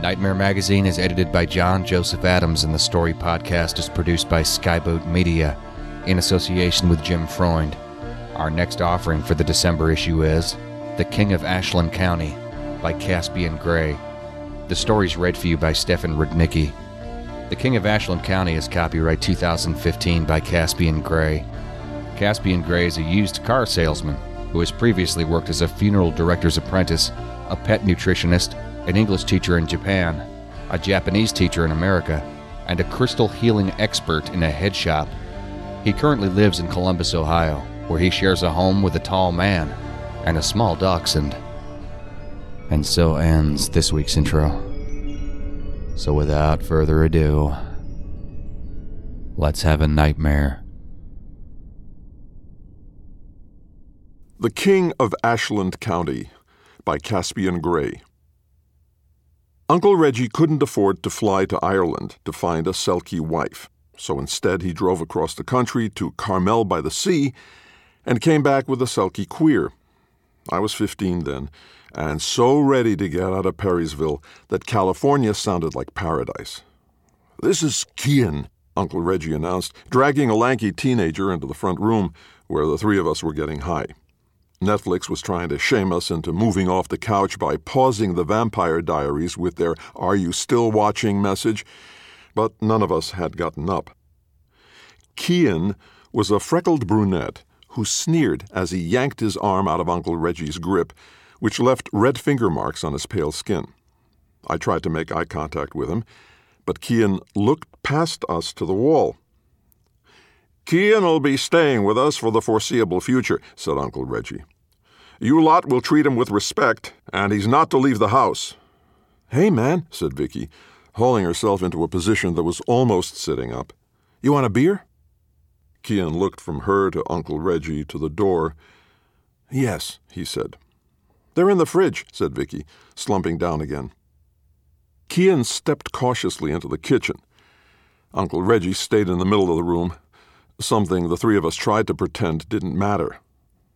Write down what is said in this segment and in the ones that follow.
Nightmare Magazine is edited by John Joseph Adams, and the Story Podcast is produced by Skyboat Media in association with Jim Freund. Our next offering for the December issue is The King of Ashland County by Caspian Gray. The story's read for you by Stefan Rudnicki. The King of Ashland County is copyright 2015 by Caspian Gray. Caspian Gray is a used car salesman who has previously worked as a funeral director's apprentice, a pet nutritionist, an English teacher in Japan, a Japanese teacher in America, and a crystal healing expert in a head shop. He currently lives in Columbus, Ohio, where he shares a home with a tall man and a small dachshund. And so ends this week's intro. So without further ado, let's have a nightmare. The King of Ashland County by Caspian Gray. Uncle Reggie couldn't afford to fly to Ireland to find a Selkie wife, so instead he drove across the country to Carmel by the Sea and came back with a Selkie queer. I was 15 then, and so ready to get out of Perrysville that California sounded like paradise. This is Kian, Uncle Reggie announced, dragging a lanky teenager into the front room where the three of us were getting high. Netflix was trying to shame us into moving off the couch by pausing the Vampire Diaries with their Are You Still Watching message, but none of us had gotten up. Kian was a freckled brunette who sneered as he yanked his arm out of Uncle Reggie's grip, which left red finger marks on his pale skin. I tried to make eye contact with him, but Kian looked past us to the wall. Kian'll be staying with us for the foreseeable future, said Uncle Reggie. You lot will treat him with respect, and he's not to leave the house. Hey, man, said Vicky, hauling herself into a position that was almost sitting up. You want a beer? Kian looked from her to Uncle Reggie to the door. Yes, he said. They're in the fridge, said Vicky, slumping down again. Kian stepped cautiously into the kitchen. Uncle Reggie stayed in the middle of the room, something the three of us tried to pretend didn't matter.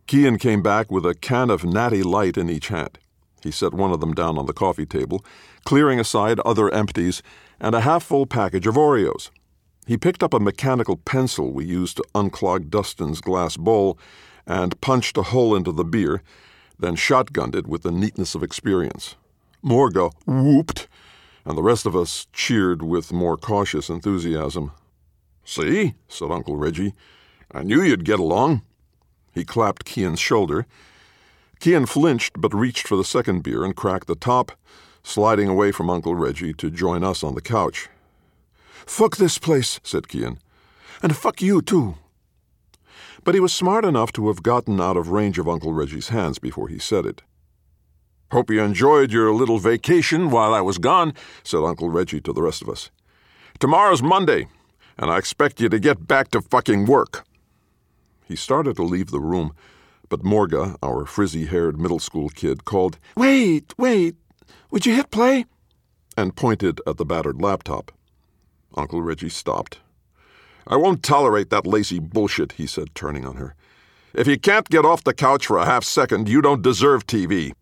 Kian came back with a can of natty light in each hand. He set one of them down on the coffee table, clearing aside other empties and a half full package of Oreos. He picked up a mechanical pencil we used to unclog Dustin's glass bowl and punched a hole into the beer, then shotgunned it with the neatness of experience. Morga whooped, and the rest of us cheered with more cautious enthusiasm. See, said Uncle Reggie. I knew you'd get along. He clapped Kian's shoulder. Kian flinched but reached for the second beer and cracked the top, sliding away from Uncle Reggie to join us on the couch. Fuck this place, said Kian. And fuck you, too. but he was smart enough to have gotten out of range of Uncle Reggie's hands before he said it. Hope you enjoyed your little vacation while I was gone, said Uncle Reggie to the rest of us. Tomorrow's Monday, and I expect you to get back to fucking work. He started to leave the room, but Morga, our frizzy haired middle school kid, called, Wait, wait, would you hit play? and pointed at the battered laptop. Uncle Reggie stopped. I won't tolerate that lazy bullshit, he said, turning on her. If you can't get off the couch for a half second, you don't deserve TV.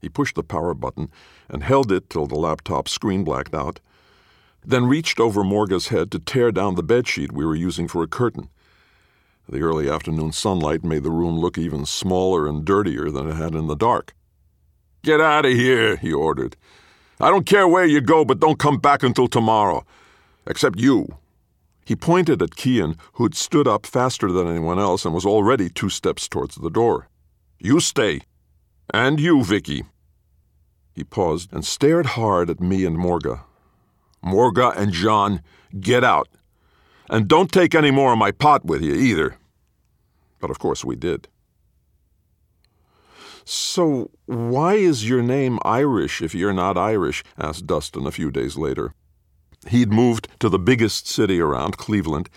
He pushed the power button and held it till the laptop screen blacked out, then reached over Morga's head to tear down the bedsheet we were using for a curtain. The early afternoon sunlight made the room look even smaller and dirtier than it had in the dark. Get out of here, he ordered. I don't care where you go, but don't come back until tomorrow. Except you. He pointed at Kian, who'd stood up faster than anyone else and was already two steps towards the door. You stay. And you, Vicky. He paused and stared hard at me and Morga. Morga and John, get out. And don't take any more of my pot with you either. But of course we did. So, why is your name Irish if you're not Irish? asked Dustin a few days later. He'd moved to the biggest city around, Cleveland,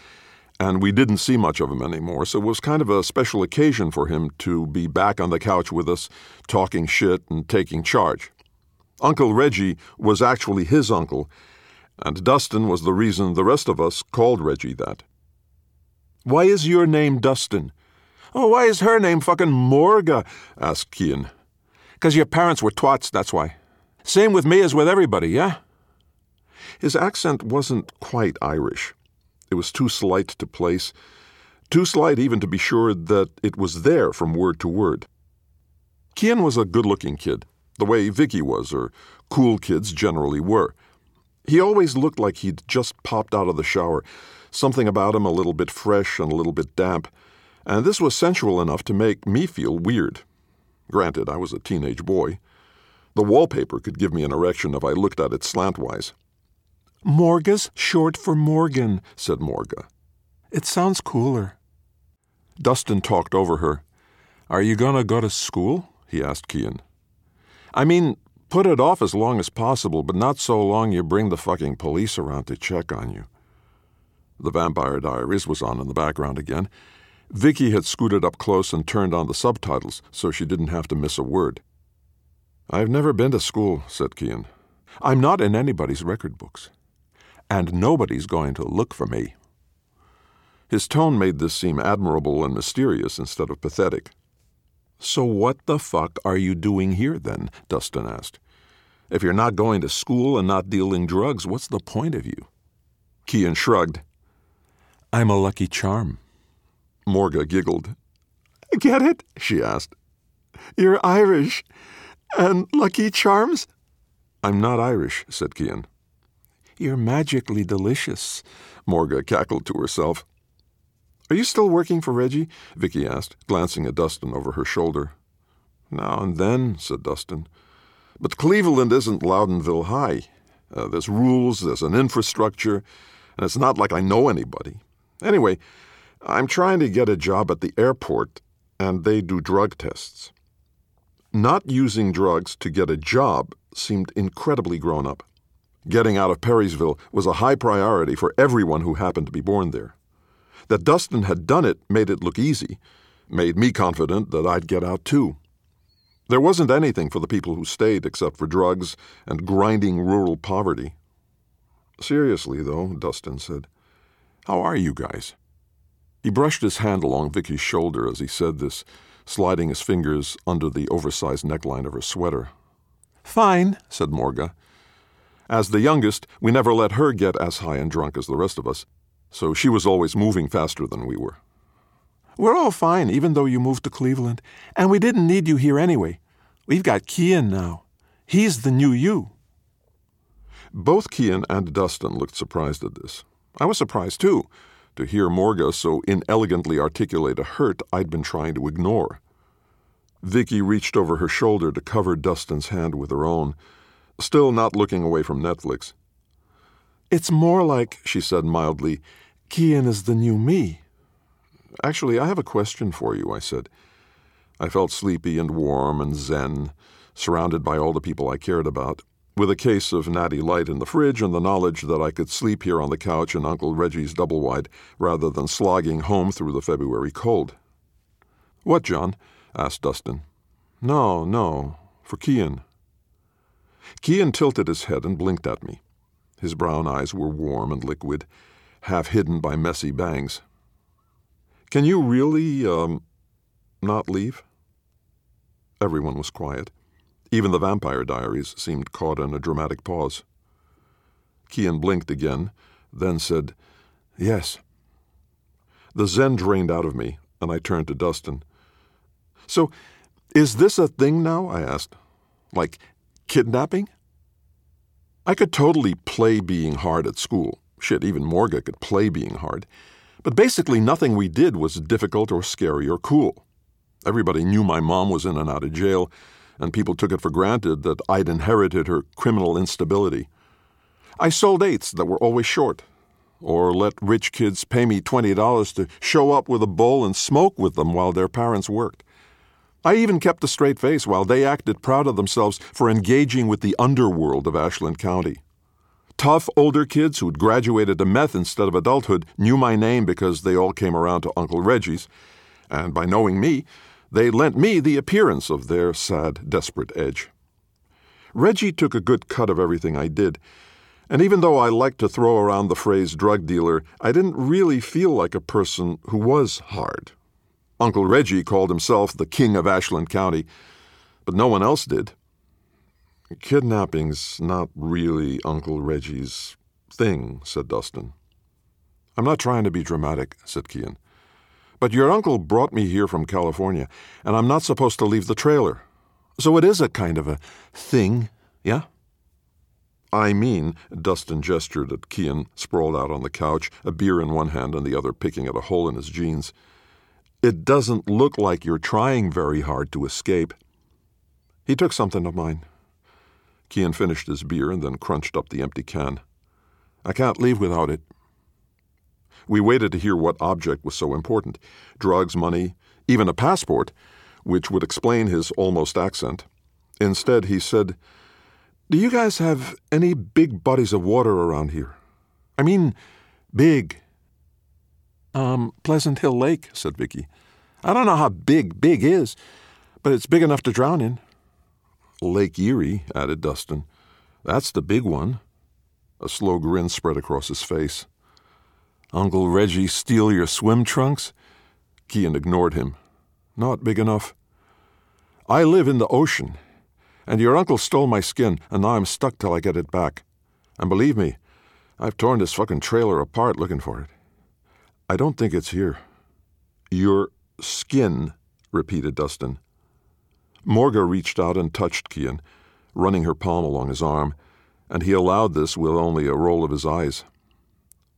and we didn't see much of him anymore, so it was kind of a special occasion for him to be back on the couch with us, talking shit and taking charge. Uncle Reggie was actually his uncle, and Dustin was the reason the rest of us called Reggie that. Why is your name Dustin? Oh, why is her name fucking Morga? asked Kian. Because your parents were twats, that's why. Same with me as with everybody, yeah? His accent wasn't quite Irish. It was too slight to place, too slight even to be sure that it was there from word to word. Kian was a good looking kid, the way Vicky was, or cool kids generally were. He always looked like he'd just popped out of the shower, something about him a little bit fresh and a little bit damp, and this was sensual enough to make me feel weird. Granted, I was a teenage boy. The wallpaper could give me an erection if I looked at it slantwise. Morga's short for Morgan, said Morga. It sounds cooler. Dustin talked over her. Are you going to go to school? he asked Kian. I mean, put it off as long as possible, but not so long you bring the fucking police around to check on you. The Vampire Diaries was on in the background again. Vicky had scooted up close and turned on the subtitles so she didn't have to miss a word. I've never been to school, said Kian. I'm not in anybody's record books and nobody's going to look for me. His tone made this seem admirable and mysterious instead of pathetic. So, what the fuck are you doing here then? Dustin asked. If you're not going to school and not dealing drugs, what's the point of you? Kian shrugged. I'm a lucky charm. Morga giggled. Get it? she asked. You're Irish. And Lucky Charms? I'm not Irish, said Kian. You're magically delicious, Morga cackled to herself. Are you still working for Reggie? Vicky asked, glancing at Dustin over her shoulder. Now and then, said Dustin. But Cleveland isn't Loudonville High. Uh, there's rules, there's an infrastructure, and it's not like I know anybody. Anyway, I'm trying to get a job at the airport, and they do drug tests. Not using drugs to get a job seemed incredibly grown up. Getting out of Perrysville was a high priority for everyone who happened to be born there. That Dustin had done it made it look easy, made me confident that I'd get out too. There wasn't anything for the people who stayed except for drugs and grinding rural poverty. Seriously, though, Dustin said, how are you guys? He brushed his hand along Vicky's shoulder as he said this, sliding his fingers under the oversized neckline of her sweater. Fine, said Morga, as the youngest, we never let her get as high and drunk as the rest of us, so she was always moving faster than we were. We're all fine, even though you moved to Cleveland, and we didn't need you here anyway. We've got Kian now. He's the new you. Both Kian and Dustin looked surprised at this. I was surprised too, to hear Morga so inelegantly articulate a hurt I'd been trying to ignore. Vicky reached over her shoulder to cover Dustin's hand with her own, still not looking away from Netflix. It's more like, she said mildly, Kian is the new me. Actually, I have a question for you, I said. I felt sleepy and warm and zen, surrounded by all the people I cared about, with a case of natty light in the fridge and the knowledge that I could sleep here on the couch in Uncle Reggie's double wide rather than slogging home through the February cold. What, John? asked Dustin. No, no, for Kian. Kian tilted his head and blinked at me. His brown eyes were warm and liquid, half hidden by messy bangs. Can you really, um, not leave? Everyone was quiet. Even the vampire diaries seemed caught in a dramatic pause. Kian blinked again, then said, Yes. The zen drained out of me, and I turned to Dustin. So, is this a thing now? I asked. Like kidnapping? I could totally play being hard at school. Shit, even Morga could play being hard. But basically, nothing we did was difficult or scary or cool. Everybody knew my mom was in and out of jail, and people took it for granted that I'd inherited her criminal instability. I sold eights that were always short, or let rich kids pay me $20 to show up with a bowl and smoke with them while their parents worked. I even kept a straight face while they acted proud of themselves for engaging with the underworld of Ashland County. Tough older kids who'd graduated to meth instead of adulthood knew my name because they all came around to Uncle Reggie's, and by knowing me, they lent me the appearance of their sad, desperate edge. Reggie took a good cut of everything I did, and even though I liked to throw around the phrase drug dealer, I didn't really feel like a person who was hard. Uncle Reggie called himself the king of Ashland County, but no one else did. Kidnapping's not really Uncle Reggie's thing, said Dustin. I'm not trying to be dramatic, said Kian. But your uncle brought me here from California, and I'm not supposed to leave the trailer. So it is a kind of a thing, yeah? I mean, Dustin gestured at Kian, sprawled out on the couch, a beer in one hand and the other picking at a hole in his jeans. It doesn't look like you're trying very hard to escape. He took something of mine. Kian finished his beer and then crunched up the empty can. I can't leave without it. We waited to hear what object was so important drugs, money, even a passport, which would explain his almost accent. Instead, he said, Do you guys have any big bodies of water around here? I mean, big. Um, Pleasant Hill Lake, said Vicky. I don't know how big big is, but it's big enough to drown in. Lake Erie, added Dustin. That's the big one. A slow grin spread across his face. Uncle Reggie steal your swim trunks? Kian ignored him. Not big enough. I live in the ocean, and your uncle stole my skin, and now I'm stuck till I get it back. And believe me, I've torn this fucking trailer apart looking for it. I don't think it's here. Your skin, repeated Dustin. Morga reached out and touched Kian, running her palm along his arm, and he allowed this with only a roll of his eyes.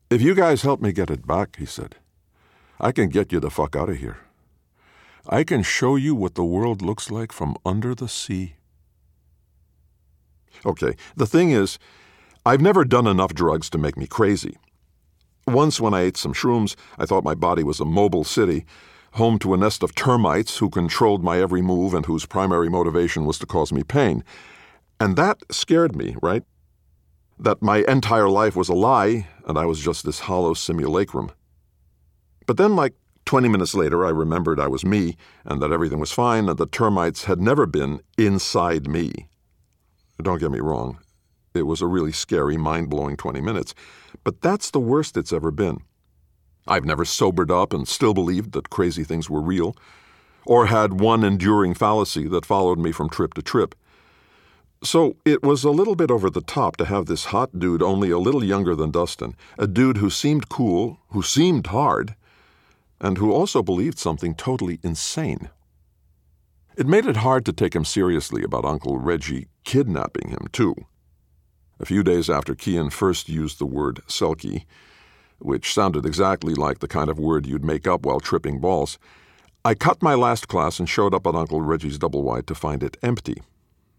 If you guys help me get it back, he said, I can get you the fuck out of here. I can show you what the world looks like from under the sea. Okay, the thing is, I've never done enough drugs to make me crazy. Once, when I ate some shrooms, I thought my body was a mobile city, home to a nest of termites who controlled my every move and whose primary motivation was to cause me pain. And that scared me, right? That my entire life was a lie and I was just this hollow simulacrum. But then, like 20 minutes later, I remembered I was me and that everything was fine and the termites had never been inside me. Don't get me wrong, it was a really scary, mind blowing 20 minutes, but that's the worst it's ever been. I've never sobered up and still believed that crazy things were real, or had one enduring fallacy that followed me from trip to trip. So it was a little bit over the top to have this hot dude only a little younger than Dustin, a dude who seemed cool, who seemed hard, and who also believed something totally insane. It made it hard to take him seriously about Uncle Reggie kidnapping him, too. A few days after Kian first used the word Selkie, which sounded exactly like the kind of word you'd make up while tripping balls, I cut my last class and showed up at Uncle Reggie's double wide to find it empty.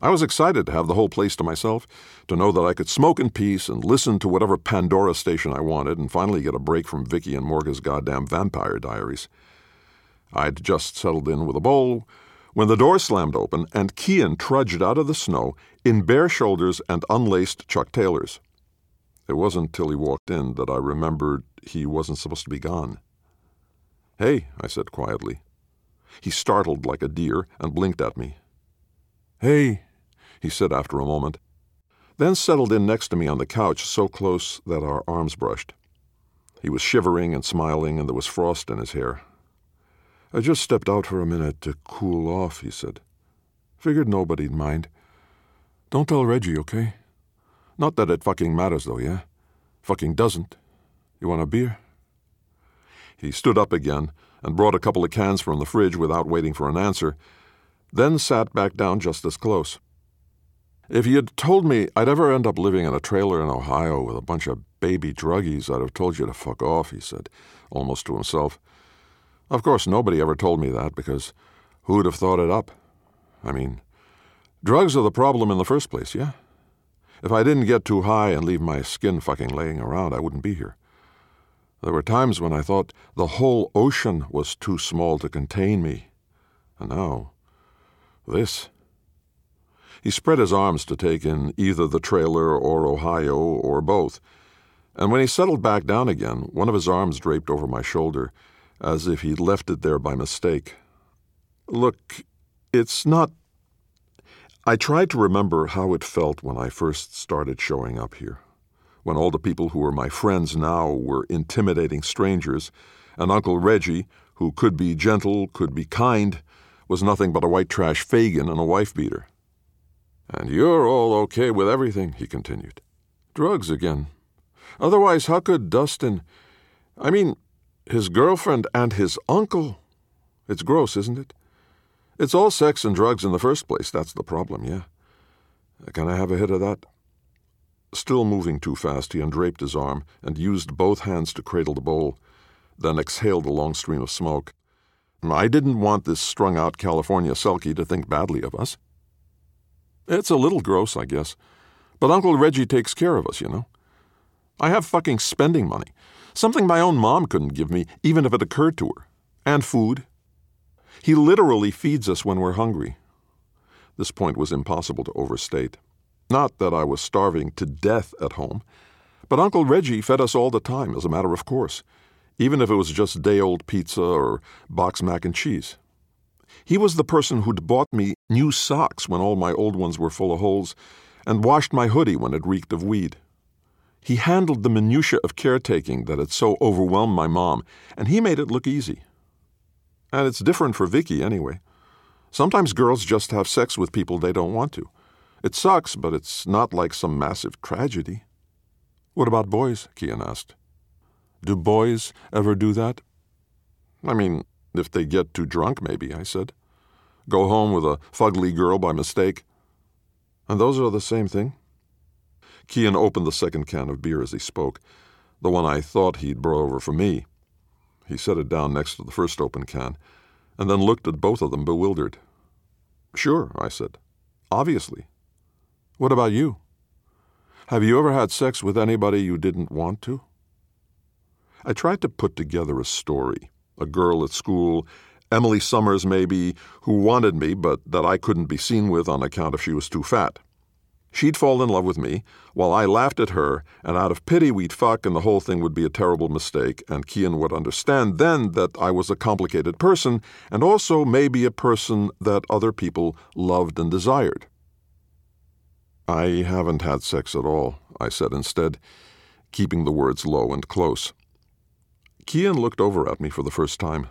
I was excited to have the whole place to myself, to know that I could smoke in peace and listen to whatever Pandora station I wanted, and finally get a break from Vicky and Morga's goddamn vampire diaries. I'd just settled in with a bowl when the door slammed open and Kian trudged out of the snow in bare shoulders and unlaced Chuck Taylors. It wasn't till he walked in that I remembered he wasn't supposed to be gone. Hey, I said quietly. He startled like a deer and blinked at me. Hey, he said after a moment, then settled in next to me on the couch so close that our arms brushed. He was shivering and smiling, and there was frost in his hair. I just stepped out for a minute to cool off, he said. Figured nobody'd mind. Don't tell Reggie, okay? Not that it fucking matters, though, yeah? Fucking doesn't. You want a beer? He stood up again and brought a couple of cans from the fridge without waiting for an answer, then sat back down just as close. If he had told me I'd ever end up living in a trailer in Ohio with a bunch of baby druggies, I'd have told you to fuck off, he said, almost to himself. Of course, nobody ever told me that because who'd have thought it up? I mean, drugs are the problem in the first place, yeah? If I didn't get too high and leave my skin fucking laying around, I wouldn't be here. There were times when I thought the whole ocean was too small to contain me. And now, this. He spread his arms to take in either the trailer or Ohio or both. And when he settled back down again, one of his arms draped over my shoulder, as if he'd left it there by mistake. Look, it's not. I tried to remember how it felt when I first started showing up here, when all the people who were my friends now were intimidating strangers, and Uncle Reggie, who could be gentle, could be kind, was nothing but a white trash Fagin and a wife beater. And you're all okay with everything, he continued. Drugs again. Otherwise, how could Dustin. I mean, his girlfriend and his uncle. It's gross, isn't it? It's all sex and drugs in the first place. That's the problem, yeah. Can I have a hit of that? Still moving too fast, he undraped his arm and used both hands to cradle the bowl, then exhaled a long stream of smoke. I didn't want this strung out California selkie to think badly of us. It's a little gross, I guess. But Uncle Reggie takes care of us, you know. I have fucking spending money. Something my own mom couldn't give me, even if it occurred to her. And food. He literally feeds us when we're hungry. This point was impossible to overstate. Not that I was starving to death at home, but Uncle Reggie fed us all the time, as a matter of course, even if it was just day old pizza or box mac and cheese. He was the person who'd bought me new socks when all my old ones were full of holes, and washed my hoodie when it reeked of weed. He handled the minutiae of caretaking that had so overwhelmed my mom, and he made it look easy. And it's different for Vicky anyway. Sometimes girls just have sex with people they don't want to. It sucks, but it's not like some massive tragedy. What about boys? Kian asked. Do boys ever do that? I mean, if they get too drunk, maybe, I said. Go home with a fugly girl by mistake. And those are the same thing? Kian opened the second can of beer as he spoke, the one I thought he'd brought over for me. He set it down next to the first open can, and then looked at both of them bewildered. Sure, I said. Obviously. What about you? Have you ever had sex with anybody you didn't want to? I tried to put together a story. A girl at school, Emily Summers maybe, who wanted me but that I couldn't be seen with on account of she was too fat. She'd fall in love with me, while I laughed at her, and out of pity we'd fuck and the whole thing would be a terrible mistake, and Kian would understand then that I was a complicated person, and also maybe a person that other people loved and desired. I haven't had sex at all, I said instead, keeping the words low and close. Kian looked over at me for the first time.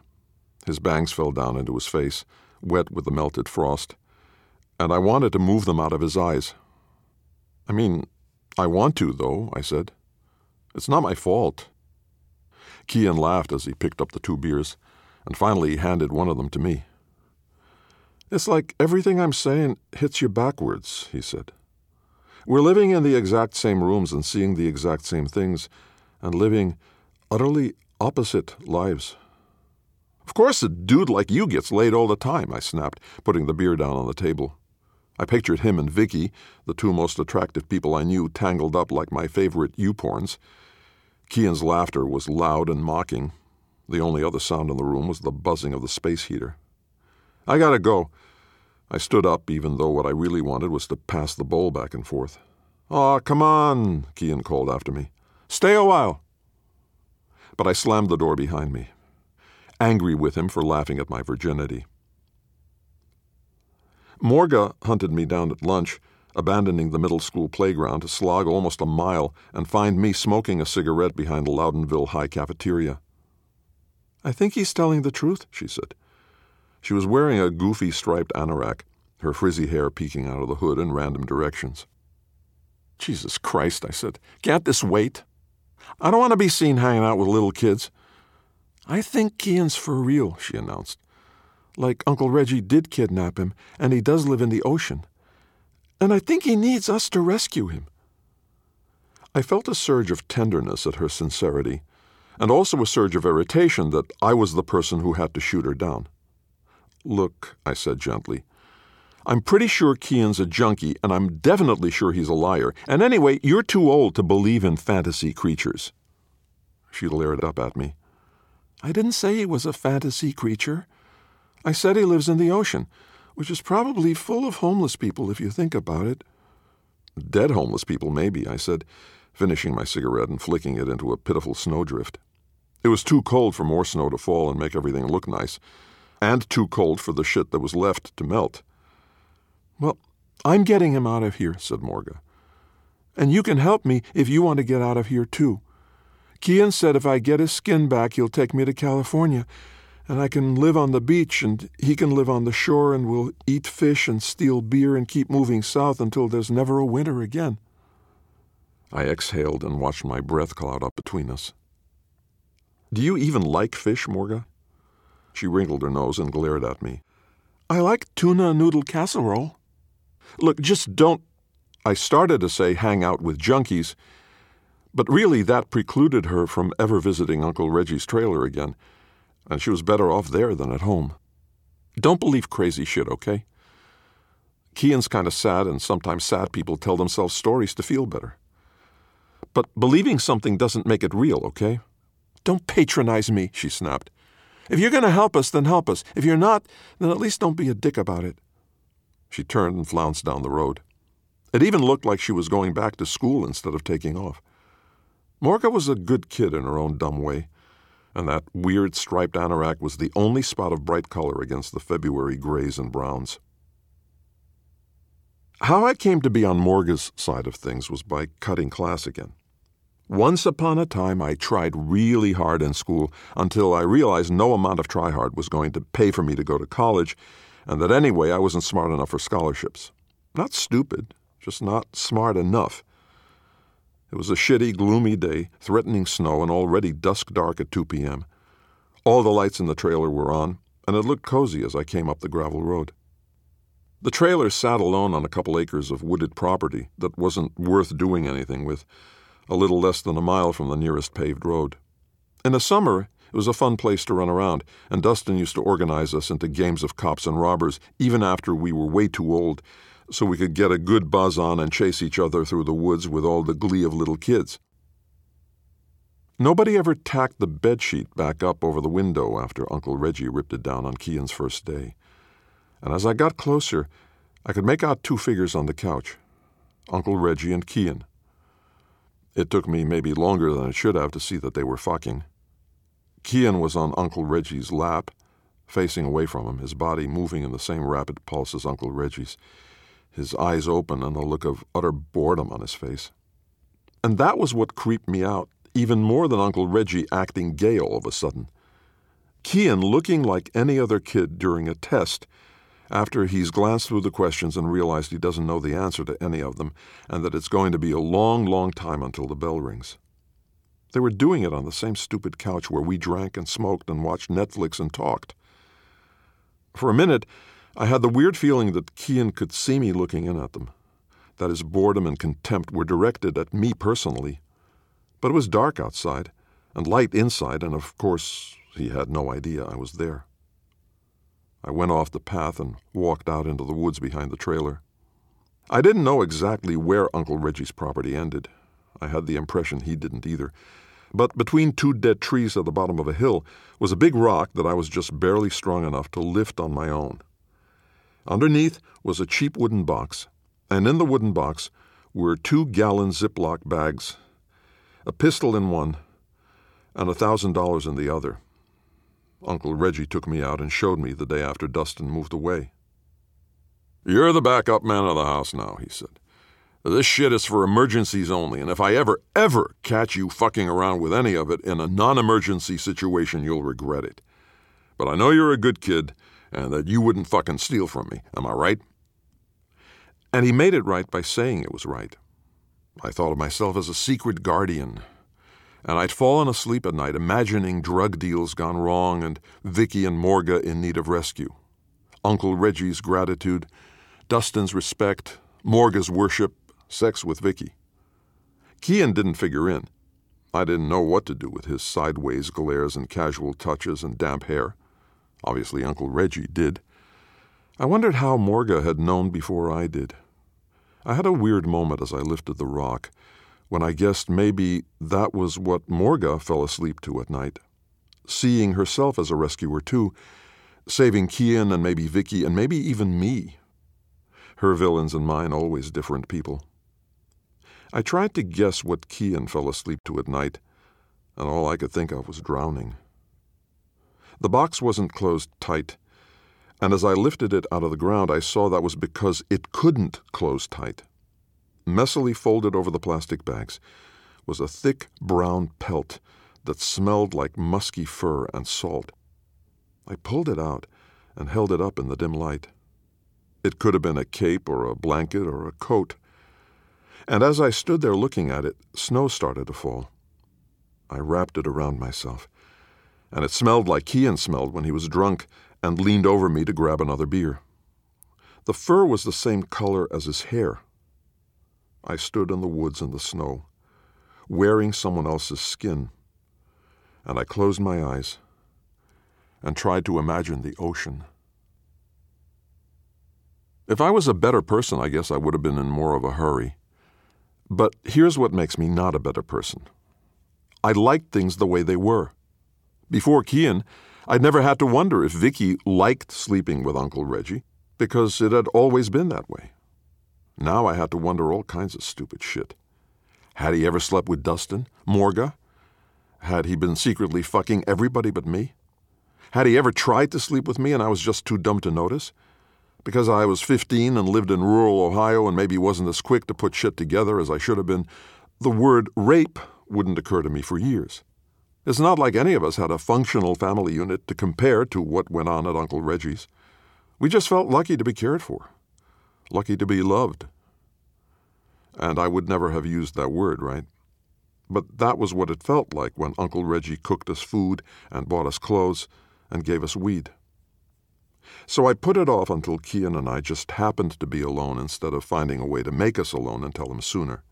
His bangs fell down into his face, wet with the melted frost, and I wanted to move them out of his eyes, I mean, I want to, though, I said. It's not my fault. Kian laughed as he picked up the two beers, and finally he handed one of them to me. It's like everything I'm saying hits you backwards, he said. We're living in the exact same rooms and seeing the exact same things, and living utterly opposite lives. Of course, a dude like you gets laid all the time, I snapped, putting the beer down on the table. I pictured him and Vicky, the two most attractive people I knew, tangled up like my favorite U-porns. Kian's laughter was loud and mocking. The only other sound in the room was the buzzing of the space heater. I gotta go. I stood up, even though what I really wanted was to pass the bowl back and forth. Aw, come on, Kian called after me. Stay a while. But I slammed the door behind me, angry with him for laughing at my virginity. Morga hunted me down at lunch, abandoning the middle school playground to slog almost a mile and find me smoking a cigarette behind the Loudonville High cafeteria. I think he's telling the truth, she said. She was wearing a goofy striped anorak, her frizzy hair peeking out of the hood in random directions. Jesus Christ, I said. Can't this wait? I don't want to be seen hanging out with little kids. I think Kian's for real, she announced. Like Uncle Reggie did kidnap him, and he does live in the ocean. And I think he needs us to rescue him. I felt a surge of tenderness at her sincerity, and also a surge of irritation that I was the person who had to shoot her down. Look, I said gently, I'm pretty sure Kian's a junkie, and I'm definitely sure he's a liar. And anyway, you're too old to believe in fantasy creatures. She leered up at me. I didn't say he was a fantasy creature. I said he lives in the ocean, which is probably full of homeless people if you think about it. Dead homeless people, maybe, I said, finishing my cigarette and flicking it into a pitiful snowdrift. It was too cold for more snow to fall and make everything look nice, and too cold for the shit that was left to melt. Well, I'm getting him out of here, said Morga. And you can help me if you want to get out of here too. Kian said if I get his skin back, he'll take me to California, and I can live on the beach, and he can live on the shore, and we'll eat fish and steal beer and keep moving south until there's never a winter again. I exhaled and watched my breath cloud up between us. Do you even like fish, Morga? She wrinkled her nose and glared at me. I like tuna noodle casserole. Look, just don't. I started to say hang out with junkies, but really that precluded her from ever visiting Uncle Reggie's trailer again, and she was better off there than at home. Don't believe crazy shit, okay? Kian's kind of sad, and sometimes sad people tell themselves stories to feel better. But believing something doesn't make it real, okay? Don't patronize me, she snapped. If you're going to help us, then help us. If you're not, then at least don't be a dick about it. She turned and flounced down the road. It even looked like she was going back to school instead of taking off. Morga was a good kid in her own dumb way, and that weird striped anorak was the only spot of bright color against the February grays and browns. How I came to be on Morga's side of things was by cutting class again. Once upon a time, I tried really hard in school until I realized no amount of try hard was going to pay for me to go to college, and that anyway I wasn't smart enough for scholarships. Not stupid, just not smart enough. It was a shitty, gloomy day, threatening snow, and already dusk dark at 2 p.m. All the lights in the trailer were on, and it looked cozy as I came up the gravel road. The trailer sat alone on a couple acres of wooded property that wasn't worth doing anything with, a little less than a mile from the nearest paved road. In the summer, it was a fun place to run around, and Dustin used to organize us into games of cops and robbers, even after we were way too old, so we could get a good buzz on and chase each other through the woods with all the glee of little kids. Nobody ever tacked the bedsheet back up over the window after Uncle Reggie ripped it down on Kian's first day. And as I got closer, I could make out two figures on the couch Uncle Reggie and Kian. It took me maybe longer than it should have to see that they were fucking. Kian was on Uncle Reggie's lap, facing away from him, his body moving in the same rapid pulse as Uncle Reggie's, his eyes open and a look of utter boredom on his face. And that was what creeped me out, even more than Uncle Reggie acting gay all of a sudden. Kian looking like any other kid during a test after he's glanced through the questions and realized he doesn't know the answer to any of them and that it's going to be a long, long time until the bell rings. They were doing it on the same stupid couch where we drank and smoked and watched Netflix and talked. For a minute, I had the weird feeling that Kian could see me looking in at them, that his boredom and contempt were directed at me personally. But it was dark outside and light inside, and of course, he had no idea I was there. I went off the path and walked out into the woods behind the trailer. I didn't know exactly where Uncle Reggie's property ended. I had the impression he didn't either. But between two dead trees at the bottom of a hill was a big rock that I was just barely strong enough to lift on my own. Underneath was a cheap wooden box, and in the wooden box were two gallon Ziploc bags, a pistol in one, and a thousand dollars in the other. Uncle Reggie took me out and showed me the day after Dustin moved away. You're the backup man of the house now, he said. This shit is for emergencies only, and if I ever, ever catch you fucking around with any of it in a non emergency situation, you'll regret it. But I know you're a good kid and that you wouldn't fucking steal from me. Am I right? And he made it right by saying it was right. I thought of myself as a secret guardian, and I'd fallen asleep at night imagining drug deals gone wrong and Vicky and Morga in need of rescue. Uncle Reggie's gratitude, Dustin's respect, Morga's worship, sex with Vicky. Kian didn't figure in. I didn't know what to do with his sideways glares and casual touches and damp hair. Obviously, Uncle Reggie did. I wondered how Morga had known before I did. I had a weird moment as I lifted the rock, when I guessed maybe that was what Morga fell asleep to at night. Seeing herself as a rescuer, too, saving Kian and maybe Vicky and maybe even me. Her villains and mine always different people. I tried to guess what Kian fell asleep to at night, and all I could think of was drowning. The box wasn't closed tight, and as I lifted it out of the ground, I saw that was because it couldn't close tight. Messily folded over the plastic bags was a thick brown pelt that smelled like musky fur and salt. I pulled it out and held it up in the dim light. It could have been a cape or a blanket or a coat. And as I stood there looking at it, snow started to fall. I wrapped it around myself and it smelled like Kian smelled when he was drunk and leaned over me to grab another beer. The fur was the same color as his hair. I stood in the woods in the snow, wearing someone else's skin, and I closed my eyes and tried to imagine the ocean. If I was a better person, I guess I would have been in more of a hurry. But here's what makes me not a better person I liked things the way they were. Before Kian, I'd never had to wonder if Vicky liked sleeping with Uncle Reggie, because it had always been that way. Now I had to wonder all kinds of stupid shit. Had he ever slept with Dustin? Morga? Had he been secretly fucking everybody but me? Had he ever tried to sleep with me and I was just too dumb to notice? Because I was 15 and lived in rural Ohio and maybe wasn't as quick to put shit together as I should have been, the word rape wouldn't occur to me for years. It's not like any of us had a functional family unit to compare to what went on at Uncle Reggie's. We just felt lucky to be cared for, lucky to be loved. And I would never have used that word, right? But that was what it felt like when Uncle Reggie cooked us food and bought us clothes and gave us weed. So I put it off until Kian and I just happened to be alone instead of finding a way to make us alone and tell him sooner.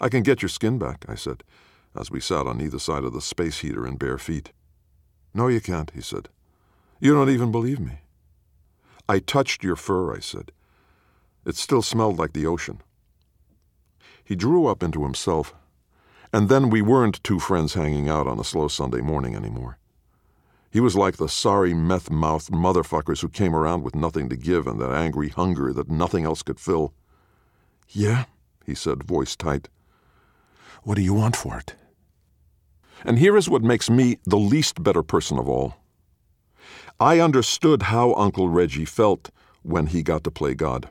I can get your skin back, I said as we sat on either side of the space heater in bare feet. No, you can't, he said. You don't even believe me. I touched your fur, I said. It still smelled like the ocean. He drew up into himself, and then we weren't two friends hanging out on a slow Sunday morning anymore. He was like the sorry meth mouthed motherfuckers who came around with nothing to give and that angry hunger that nothing else could fill. Yeah, he said, voice tight. What do you want for it? And here is what makes me the least better person of all. I understood how Uncle Reggie felt when he got to play God.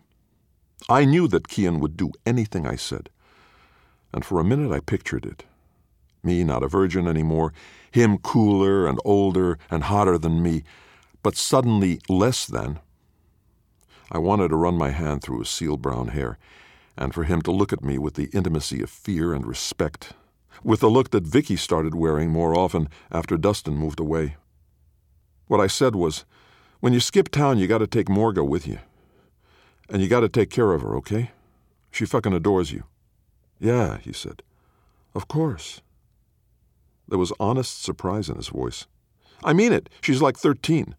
I knew that Kian would do anything I said. And for a minute I pictured it. Me not a virgin anymore, him cooler and older and hotter than me, but suddenly less than. I wanted to run my hand through his seal brown hair, and for him to look at me with the intimacy of fear and respect with the look that Vicky started wearing more often after Dustin moved away. What I said was, when you skip town, you gotta take Morga with you. And you gotta take care of her, okay? She fucking adores you. Yeah, he said. Of course. There was honest surprise in his voice. I mean it. She's like 13.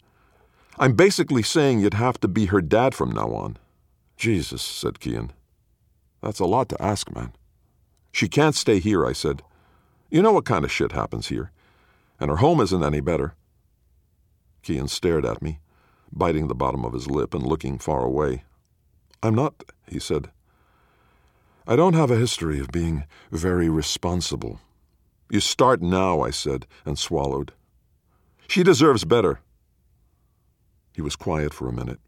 I'm basically saying you'd have to be her dad from now on. Jesus, said Kian. That's a lot to ask, man. She can't stay here, I said. You know what kind of shit happens here. And her home isn't any better. Kian stared at me, biting the bottom of his lip and looking far away. I'm not, he said. I don't have a history of being very responsible. You start now, I said, and swallowed. She deserves better. He was quiet for a minute,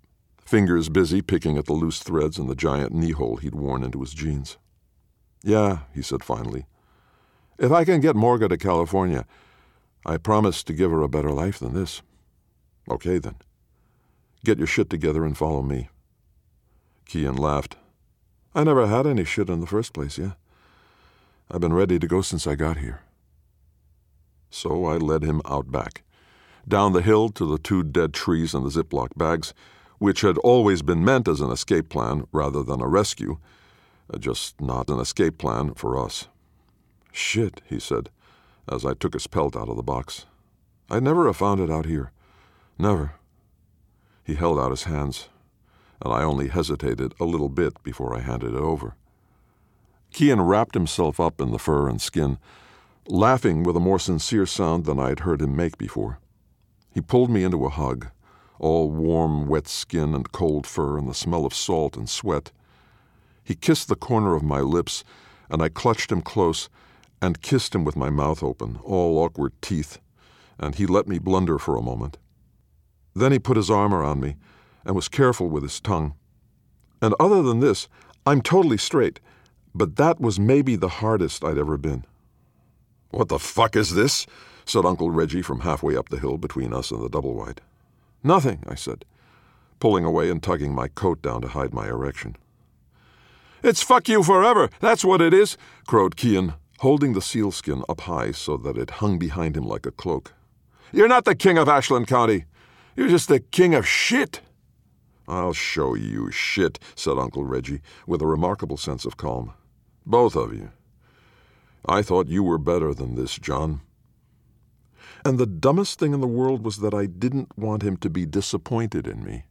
fingers busy picking at the loose threads in the giant knee hole he'd worn into his jeans. Yeah, he said finally. If I can get Morga to California, I promise to give her a better life than this. Okay, then. Get your shit together and follow me. Kian laughed. I never had any shit in the first place, yeah? I've been ready to go since I got here. So I led him out back, down the hill to the two dead trees and the Ziploc bags, which had always been meant as an escape plan rather than a rescue, uh, just not an escape plan for us. Shit, he said, as I took his pelt out of the box. I'd never have found it out here. Never. He held out his hands, and I only hesitated a little bit before I handed it over. Kian wrapped himself up in the fur and skin, laughing with a more sincere sound than I had heard him make before. He pulled me into a hug, all warm, wet skin and cold fur and the smell of salt and sweat. He kissed the corner of my lips, and I clutched him close and kissed him with my mouth open, all awkward teeth, and he let me blunder for a moment. Then he put his arm around me and was careful with his tongue. And other than this, I'm totally straight, but that was maybe the hardest I'd ever been. What the fuck is this? said Uncle Reggie from halfway up the hill between us and the double wide. Nothing, I said, pulling away and tugging my coat down to hide my erection. It's fuck you forever, that's what it is, crowed Kian, holding the sealskin up high so that it hung behind him like a cloak. You're not the king of Ashland County. You're just the king of shit. I'll show you shit, said Uncle Reggie, with a remarkable sense of calm. Both of you. I thought you were better than this, John. And the dumbest thing in the world was that I didn't want him to be disappointed in me.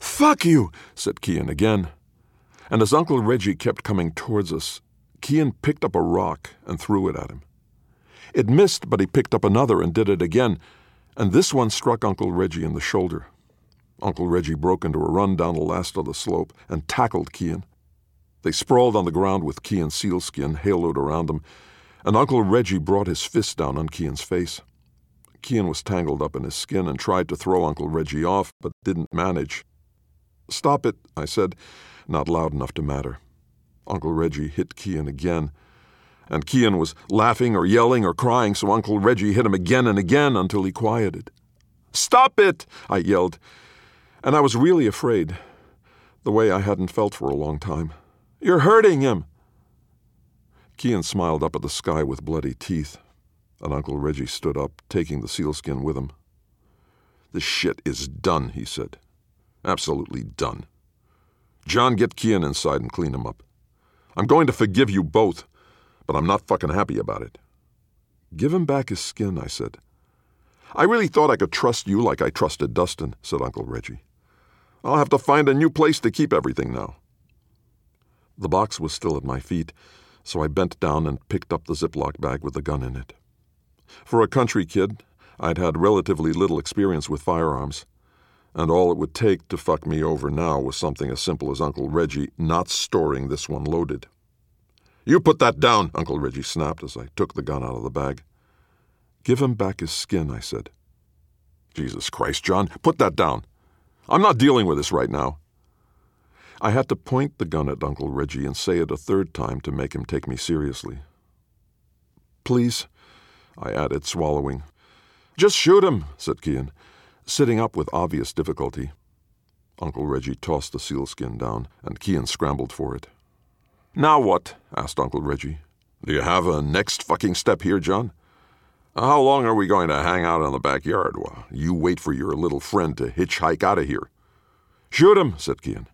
Fuck you, said Kian again. And as Uncle Reggie kept coming towards us, Kian picked up a rock and threw it at him. It missed, but he picked up another and did it again, and this one struck Uncle Reggie in the shoulder. Uncle Reggie broke into a run down the last of the slope and tackled Kian. They sprawled on the ground with Kian's sealskin haloed around them, and Uncle Reggie brought his fist down on Kian's face. Kian was tangled up in his skin and tried to throw Uncle Reggie off, but didn't manage. Stop it, I said, not loud enough to matter. Uncle Reggie hit Kian again, and Kian was laughing or yelling or crying, so Uncle Reggie hit him again and again until he quieted. Stop it! I yelled, and I was really afraid, the way I hadn't felt for a long time. You're hurting him! Kian smiled up at the sky with bloody teeth, and Uncle Reggie stood up, taking the sealskin with him. The shit is done, he said. Absolutely done. John, get Kian inside and clean him up. I'm going to forgive you both but I'm not fucking happy about it. Give him back his skin, I said. I really thought I could trust you like I trusted Dustin, said Uncle Reggie. I'll have to find a new place to keep everything now. The box was still at my feet, so I bent down and picked up the Ziploc bag with the gun in it. For a country kid, I'd had relatively little experience with firearms, and all it would take to fuck me over now was something as simple as Uncle Reggie not storing this one loaded. You put that down, Uncle Reggie snapped as I took the gun out of the bag. Give him back his skin, I said. Jesus Christ, John, put that down. I'm not dealing with this right now. I had to point the gun at Uncle Reggie and say it a third time to make him take me seriously. Please, I added, swallowing. Just shoot him, said Kian, sitting up with obvious difficulty. Uncle Reggie tossed the sealskin down, and Kian scrambled for it. Now what? asked Uncle Reggie. Do you have a next fucking step here, John? How long are we going to hang out in the backyard while you wait for your little friend to hitchhike out of here? Shoot him, said Kian.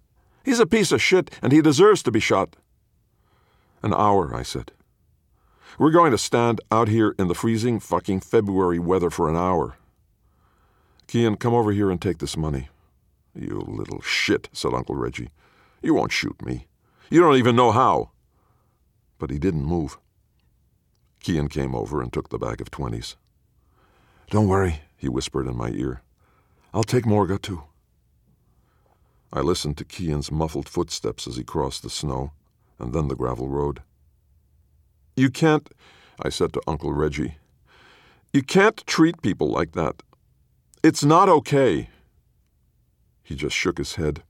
He's a piece of shit, and he deserves to be shot. An hour, I said. We're going to stand out here in the freezing fucking February weather for an hour. Kian, come over here and take this money. You little shit, said Uncle Reggie. You won't shoot me. You don't even know how. But he didn't move. Kian came over and took the bag of twenties. Don't worry, he whispered in my ear. I'll take Morga, too. I listened to Kian's muffled footsteps as he crossed the snow and then the gravel road. You can't, I said to Uncle Reggie, you can't treat people like that. It's not okay. He just shook his head.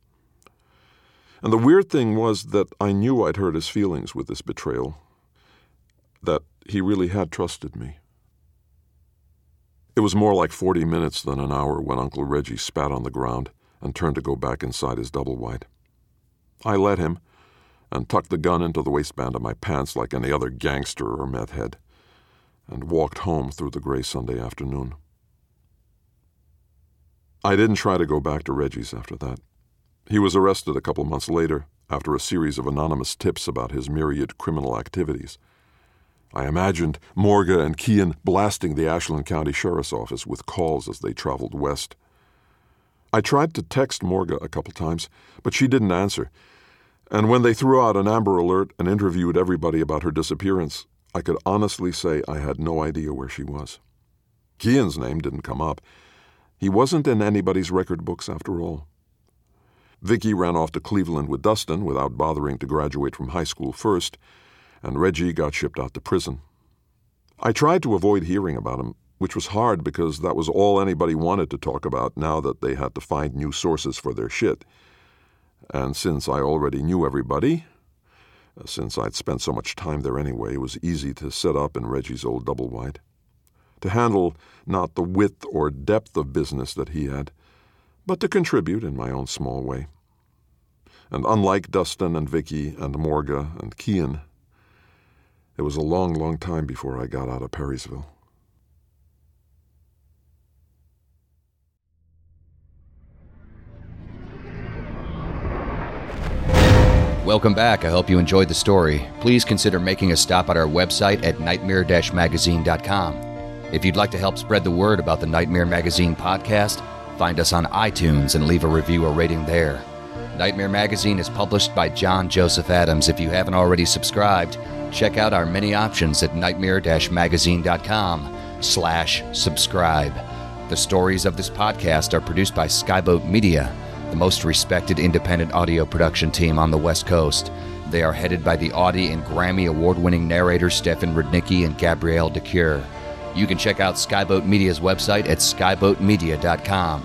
And the weird thing was that I knew I'd hurt his feelings with this betrayal, that he really had trusted me. It was more like 40 minutes than an hour when Uncle Reggie spat on the ground and turned to go back inside his double wide. I let him and tucked the gun into the waistband of my pants like any other gangster or meth head and walked home through the gray Sunday afternoon. I didn't try to go back to Reggie's after that. He was arrested a couple months later after a series of anonymous tips about his myriad criminal activities. I imagined Morga and Kian blasting the Ashland County Sheriff's Office with calls as they traveled west. I tried to text Morga a couple times, but she didn't answer. And when they threw out an Amber Alert and interviewed everybody about her disappearance, I could honestly say I had no idea where she was. Kian's name didn't come up. He wasn't in anybody's record books after all. Vicky ran off to Cleveland with Dustin without bothering to graduate from high school first, and Reggie got shipped out to prison. I tried to avoid hearing about him, which was hard because that was all anybody wanted to talk about now that they had to find new sources for their shit. And since I already knew everybody, uh, since I'd spent so much time there anyway, it was easy to set up in Reggie's old double wide. To handle not the width or depth of business that he had, but to contribute in my own small way. And unlike Dustin and Vicky and Morga and Kian, it was a long, long time before I got out of Perrysville. Welcome back. I hope you enjoyed the story. Please consider making a stop at our website at nightmare magazine.com. If you'd like to help spread the word about the Nightmare Magazine podcast, find us on iTunes and leave a review or rating there. Nightmare Magazine is published by John Joseph Adams. If you haven't already subscribed, check out our many options at nightmare-magazine.com slash subscribe. The stories of this podcast are produced by Skyboat Media, the most respected independent audio production team on the West Coast. They are headed by the Audie and Grammy award winning narrators Stefan Rudnicki and Gabrielle de Cuir. You can check out Skyboat Media's website at skyboatmedia.com.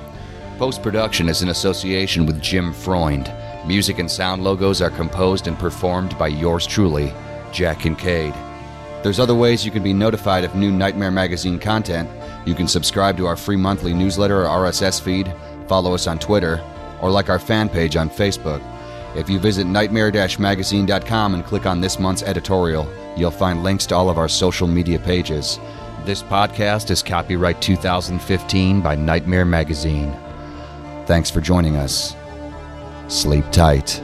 Post production is in association with Jim Freund. Music and sound logos are composed and performed by yours truly, Jack Kincaid. There's other ways you can be notified of new Nightmare Magazine content. You can subscribe to our free monthly newsletter or RSS feed, follow us on Twitter, or like our fan page on Facebook. If you visit nightmare-magazine.com and click on this month's editorial, you'll find links to all of our social media pages. This podcast is copyright 2015 by Nightmare Magazine. Thanks for joining us. Sleep tight.